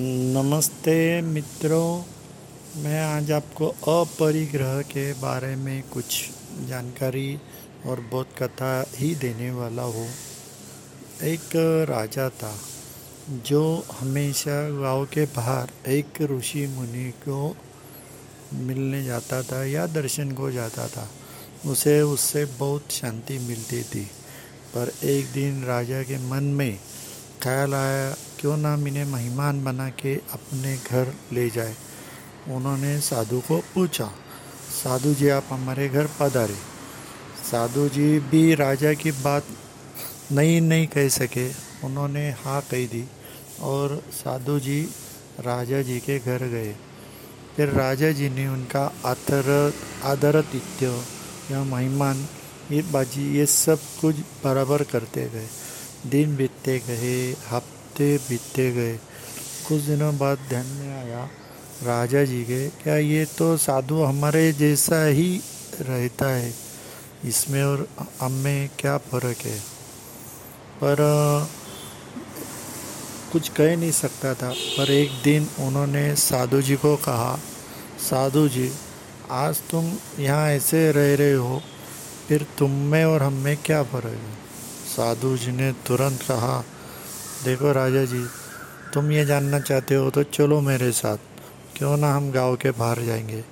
नमस्ते मित्रों, मैं आज आपको अपरिग्रह के बारे में कुछ जानकारी और बहुत कथा ही देने वाला हूँ। एक राजा था, जो हमेशा गाँव के बाहर एक ऋषि मुनि को मिलने जाता था या दर्शन को जाता था। उसे उससे बहुत शांति मिलती थी। पर एक दिन राजा के मन में ख्याल आया क्यों ना इन्हें मेहमान बना के अपने घर ले जाए? उन्होंने साधु को पूछा, साधु जी, आप हमारे घर पधारे। साधु जी भी राजा की बात नहीं नहीं कह सके। उन्होंने हाँ कह दी और साधु जी राजा जी के घर गए। फिर राजा जी ने उनका आदर आदरतिथ्य या मेहमान ये बाजी, ये सब कुछ बराबर करते गए। दिन बीतते गए, हफ़्ते बीतते बीतते गए। कुछ दिनों बाद ध्यान में आया, राजा जी के, क्या ये तो साधु हमारे जैसा ही रहता है? इसमें और हम में क्या फ़र्क है? पर, कुछ कह नहीं सकता था। पर एक दिन उन्होंने साधु जी को कहा, साधु जी, आज तुम यहाँ ऐसे रह रहे हो, फिर तुम में और हम में क्या फ़र्क है? साधु जी ने तुरंत कहा देखो राजा जी, तुम ये जानना चाहते हो तो चलो मेरे साथ। क्यों ना हम गाँव के बाहर जाएँगे।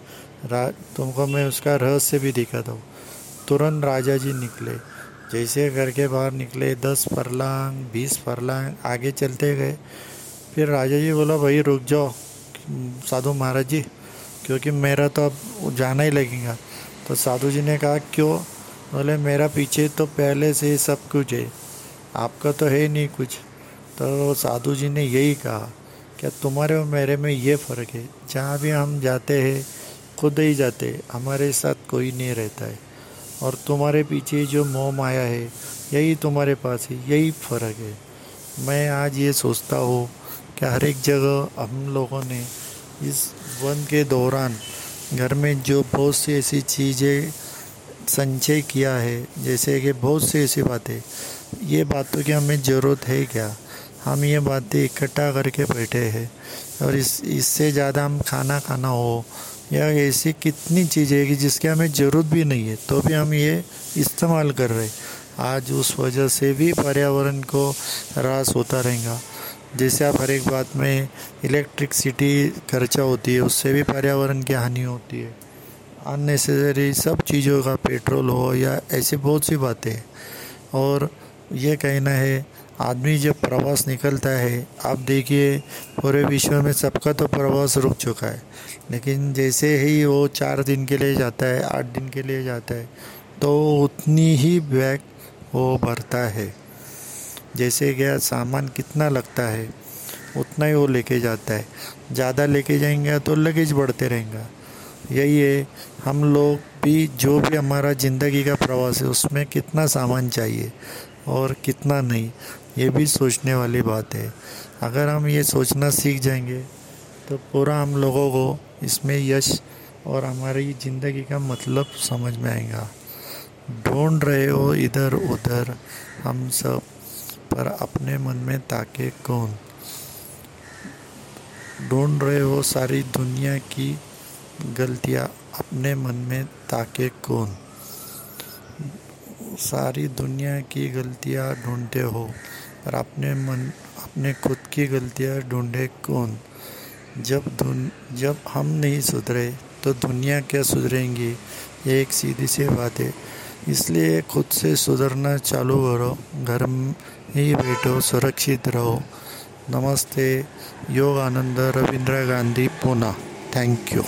रा, तुमको मैं उसका रहस्य भी दिखा दूँ। तुरंत राजा जी निकले। जैसे घर के बाहर निकले, दस फरलांग, बीस फरलांग, आगे चलते गए। फिर राजा जी बोला, भाई, रुक जाओ, साधु महाराज जी, क्योंकि मेरा तो अब जाना ही लगेगा। तो साधु जी ने कहा, क्यों? बोले, मेरा पीछे तो पहले से ही सब कुछ है। आपका तो है नहीं कुछ। तो साधु जी ने यही कहा, क्या तुम्हारे और मेरे में ये फ़र्क है? जहाँ भी हम जाते हैं, खुद ही जाते हमारे साथ कोई नहीं रहता है। और तुम्हारे पीछे जो मोह माया है, यही तुम्हारे पास है, यही फ़र्क है। मैं आज ये सोचता हूँ कि हर एक जगह हम लोगों ने इस वन के दौरान घर में जो बहुत सी ऐसी चीज़ें संचय किया है, जैसे कि बहुत सी ऐसी बातें, ये बातों की हमें ज़रूरत है क्या? हम ये बातें इकट्ठा करके बैठे हैं और इस, इससे ज़्यादा हम खाना खाना हो या ऐसी कितनी चीज़ें कि जिसकी हमें ज़रूरत भी नहीं है तो भी हम ये इस्तेमाल कर रहे आज उस वजह से भी पर्यावरण को ह्रास होता रहेगा। जैसे आप हर एक बात में इलेक्ट्रिकसिटी खर्चा होती है, उससे भी पर्यावरण की हानि होती है। अननेसेसरी सब चीज़ों का पेट्रोल हो या ऐसी बहुत सी बातें और ये कहना है आदमी जब प्रवास निकलता है, आप देखिए, पूरे विश्व में सबका तो प्रवास रुक चुका है। लेकिन जैसे ही वो चार दिन के लिए जाता है, आठ दिन के लिए जाता है तो उतनी ही बैग वो भरता है। जैसे क्या सामान कितना लगता है, उतना ही वो लेके जाता है। ज़्यादा लेके जाएँगे तो लगेज बढ़ते रहेंगे। यही है, हम लोग भी, जो भी हमारा ज़िंदगी का प्रवास है, उसमें कितना सामान चाहिए। और कितना नहीं, ये भी सोचने वाली बात है। अगर हम ये सोचना सीख जाएँगे तो पूरा हम लोगों को इसमें यश और हमारी ज़िंदगी का मतलब समझ में आएगा। ढूंढ रहे हो इधर उधर हम सब, पर अपने मन में ताके कौन? ढूंढ रहे हो सारी दुनिया की गलतियाँ, अपने मन में ताके कौन? सारी दुनिया की गलतियाँ ढूंढते हो, पर अपने मन, अपने खुद की गलतियाँ ढूंढे कौन? जब धुन, जब हम नहीं सुधरे तो दुनिया क्या सुधरेंगी? ये एक सीधी सी बात है। इसलिए खुद से सुधरना चालू करो, घर ही बैठो, सुरक्षित रहो। नमस्ते योग आनंद रविंद्र गांधी पूना थैंक यू